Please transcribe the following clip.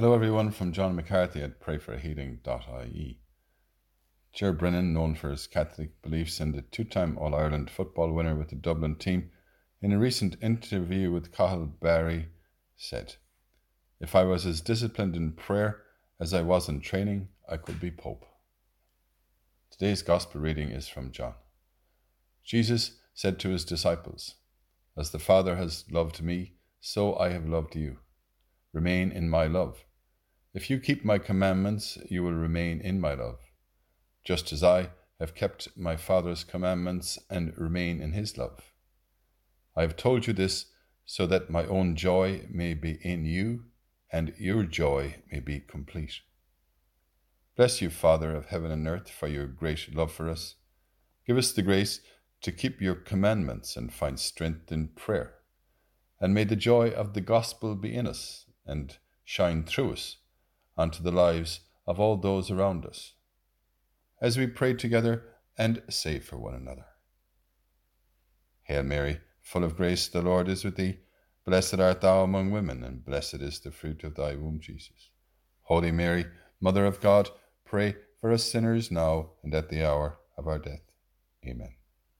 Hello, everyone, from John McCarthy at prayforhealing.ie. Ger Brennan, known for his Catholic beliefs and the two time All Ireland football winner with the Dublin team, in a recent interview with Cathal Barry, said, If I was as disciplined in prayer as I was in training, I could be Pope. Today's Gospel reading is from John. Jesus said to his disciples, As the Father has loved me, so I have loved you. Remain in my love. If you keep my commandments, you will remain in my love, just as I have kept my Father's commandments and remain in his love. I have told you this so that my own joy may be in you and your joy may be complete. Bless you, Father of heaven and earth, for your great love for us. Give us the grace to keep your commandments and find strength in prayer. And may the joy of the gospel be in us and shine through us onto the lives of all those around us, as we pray together and say for one another. Hail Mary, full of grace, the Lord is with thee. Blessed art thou among women, and blessed is the fruit of thy womb, Jesus. Holy Mary, Mother of God, pray for us sinners now and at the hour of our death. Amen.